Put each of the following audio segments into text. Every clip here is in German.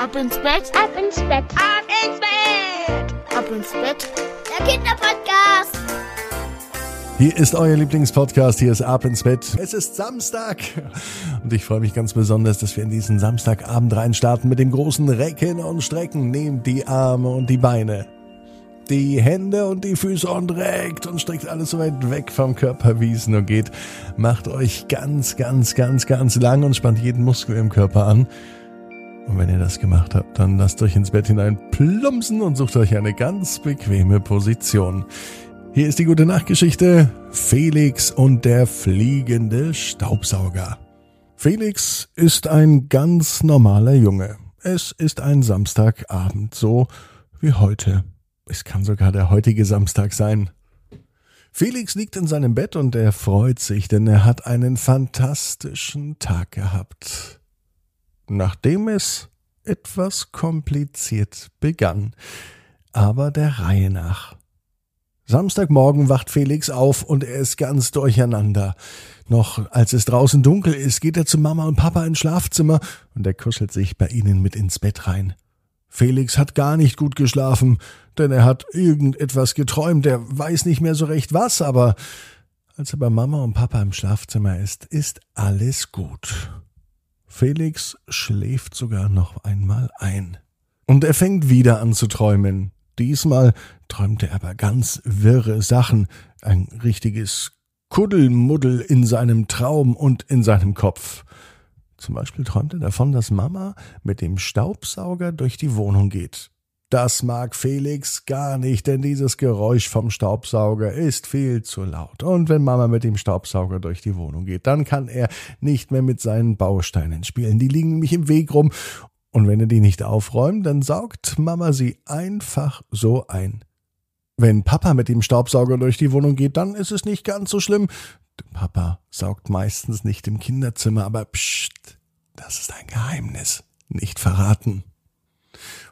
Ab ins Bett, ab ins Bett, ab ins Bett, ab ins Bett. Der Kinderpodcast. Hier ist euer Lieblingspodcast, hier ist Ab ins Bett. Es ist Samstag und ich freue mich ganz besonders, dass wir in diesen Samstagabend reinstarten mit dem großen Recken und Strecken. Nehmt die Arme und die Beine, die Hände und die Füße und reckt und streckt alles so weit weg vom Körper, wie es nur geht. Macht euch ganz, ganz, ganz, ganz lang und spannt jeden Muskel im Körper an. Und wenn ihr das gemacht habt, dann lasst euch ins Bett hinein plumpsen und sucht euch eine ganz bequeme Position. Hier ist die gute Nachtgeschichte Felix und der fliegende Staubsauger. Felix ist ein ganz normaler Junge. Es ist ein Samstagabend, so wie heute. Es kann sogar der heutige Samstag sein. Felix liegt in seinem Bett und er freut sich, denn er hat einen fantastischen Tag gehabt nachdem es etwas kompliziert begann, aber der Reihe nach. Samstagmorgen wacht Felix auf und er ist ganz durcheinander. Noch als es draußen dunkel ist, geht er zu Mama und Papa ins Schlafzimmer und er kuschelt sich bei ihnen mit ins Bett rein. Felix hat gar nicht gut geschlafen, denn er hat irgendetwas geträumt, er weiß nicht mehr so recht was, aber als er bei Mama und Papa im Schlafzimmer ist, ist alles gut. Felix schläft sogar noch einmal ein. Und er fängt wieder an zu träumen. Diesmal träumt er aber ganz wirre Sachen, ein richtiges Kuddelmuddel in seinem Traum und in seinem Kopf. Zum Beispiel träumt er davon, dass Mama mit dem Staubsauger durch die Wohnung geht. Das mag Felix gar nicht, denn dieses Geräusch vom Staubsauger ist viel zu laut. Und wenn Mama mit dem Staubsauger durch die Wohnung geht, dann kann er nicht mehr mit seinen Bausteinen spielen. Die liegen nämlich im Weg rum. Und wenn er die nicht aufräumt, dann saugt Mama sie einfach so ein. Wenn Papa mit dem Staubsauger durch die Wohnung geht, dann ist es nicht ganz so schlimm. Papa saugt meistens nicht im Kinderzimmer, aber psst, das ist ein Geheimnis. Nicht verraten.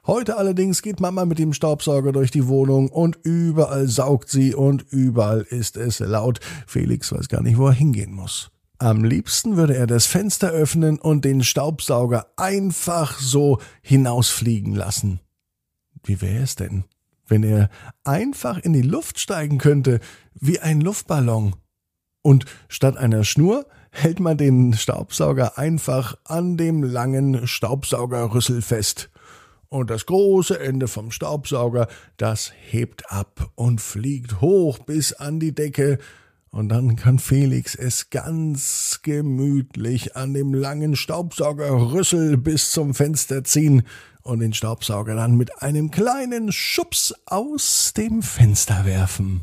Heute allerdings geht Mama mit dem Staubsauger durch die Wohnung und überall saugt sie und überall ist es laut. Felix weiß gar nicht, wo er hingehen muss. Am liebsten würde er das Fenster öffnen und den Staubsauger einfach so hinausfliegen lassen. Wie wäre es denn, wenn er einfach in die Luft steigen könnte, wie ein Luftballon? Und statt einer Schnur hält man den Staubsauger einfach an dem langen Staubsaugerrüssel fest und das große Ende vom Staubsauger, das hebt ab und fliegt hoch bis an die Decke, und dann kann Felix es ganz gemütlich an dem langen Staubsaugerrüssel bis zum Fenster ziehen und den Staubsauger dann mit einem kleinen Schubs aus dem Fenster werfen.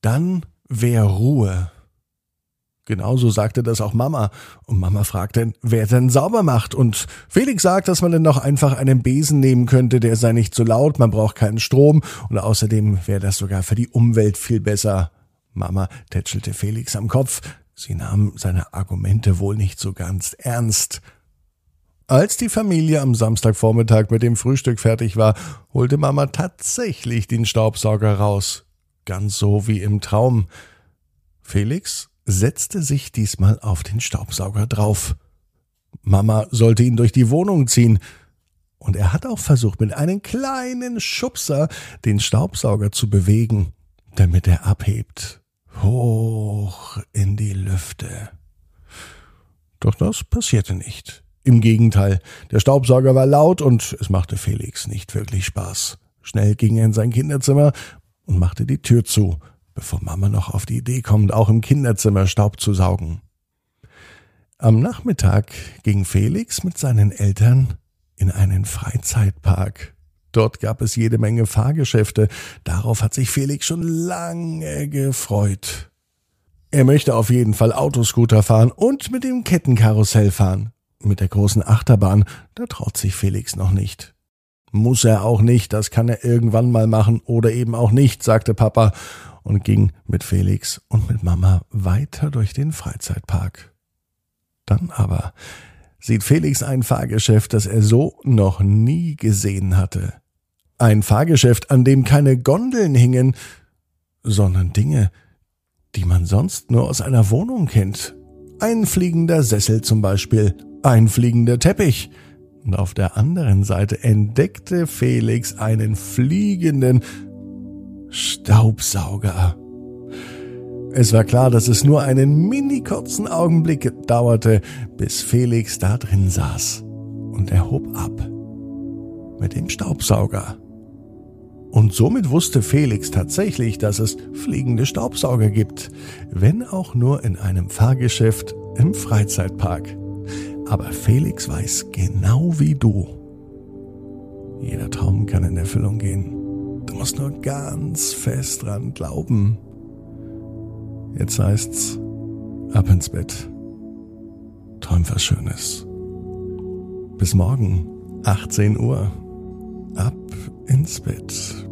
Dann wär Ruhe. Genauso sagte das auch Mama. Und Mama fragte, wer denn sauber macht. Und Felix sagt, dass man dann noch einfach einen Besen nehmen könnte, der sei nicht zu laut, man braucht keinen Strom und außerdem wäre das sogar für die Umwelt viel besser. Mama tätschelte Felix am Kopf. Sie nahm seine Argumente wohl nicht so ganz ernst. Als die Familie am Samstagvormittag mit dem Frühstück fertig war, holte Mama tatsächlich den Staubsauger raus. Ganz so wie im Traum. Felix setzte sich diesmal auf den Staubsauger drauf. Mama sollte ihn durch die Wohnung ziehen, und er hat auch versucht, mit einem kleinen Schubser den Staubsauger zu bewegen, damit er abhebt. Hoch in die Lüfte. Doch das passierte nicht. Im Gegenteil, der Staubsauger war laut und es machte Felix nicht wirklich Spaß. Schnell ging er in sein Kinderzimmer und machte die Tür zu, bevor Mama noch auf die Idee kommt, auch im Kinderzimmer Staub zu saugen. Am Nachmittag ging Felix mit seinen Eltern in einen Freizeitpark. Dort gab es jede Menge Fahrgeschäfte. Darauf hat sich Felix schon lange gefreut. Er möchte auf jeden Fall Autoscooter fahren und mit dem Kettenkarussell fahren. Mit der großen Achterbahn, da traut sich Felix noch nicht. Muss er auch nicht, das kann er irgendwann mal machen oder eben auch nicht, sagte Papa und ging mit Felix und mit Mama weiter durch den Freizeitpark. Dann aber sieht Felix ein Fahrgeschäft, das er so noch nie gesehen hatte. Ein Fahrgeschäft, an dem keine Gondeln hingen, sondern Dinge, die man sonst nur aus einer Wohnung kennt. Ein fliegender Sessel zum Beispiel, ein fliegender Teppich. Und auf der anderen Seite entdeckte Felix einen fliegenden Staubsauger. Es war klar, dass es nur einen mini kurzen Augenblick dauerte, bis Felix da drin saß. Und er hob ab mit dem Staubsauger. Und somit wusste Felix tatsächlich, dass es fliegende Staubsauger gibt, wenn auch nur in einem Fahrgeschäft im Freizeitpark. Aber Felix weiß genau wie du. Jeder Traum kann in Erfüllung gehen. Du musst nur ganz fest dran glauben. Jetzt heißt's, ab ins Bett. Träum was Schönes. Bis morgen, 18 Uhr. Ab ins Bett.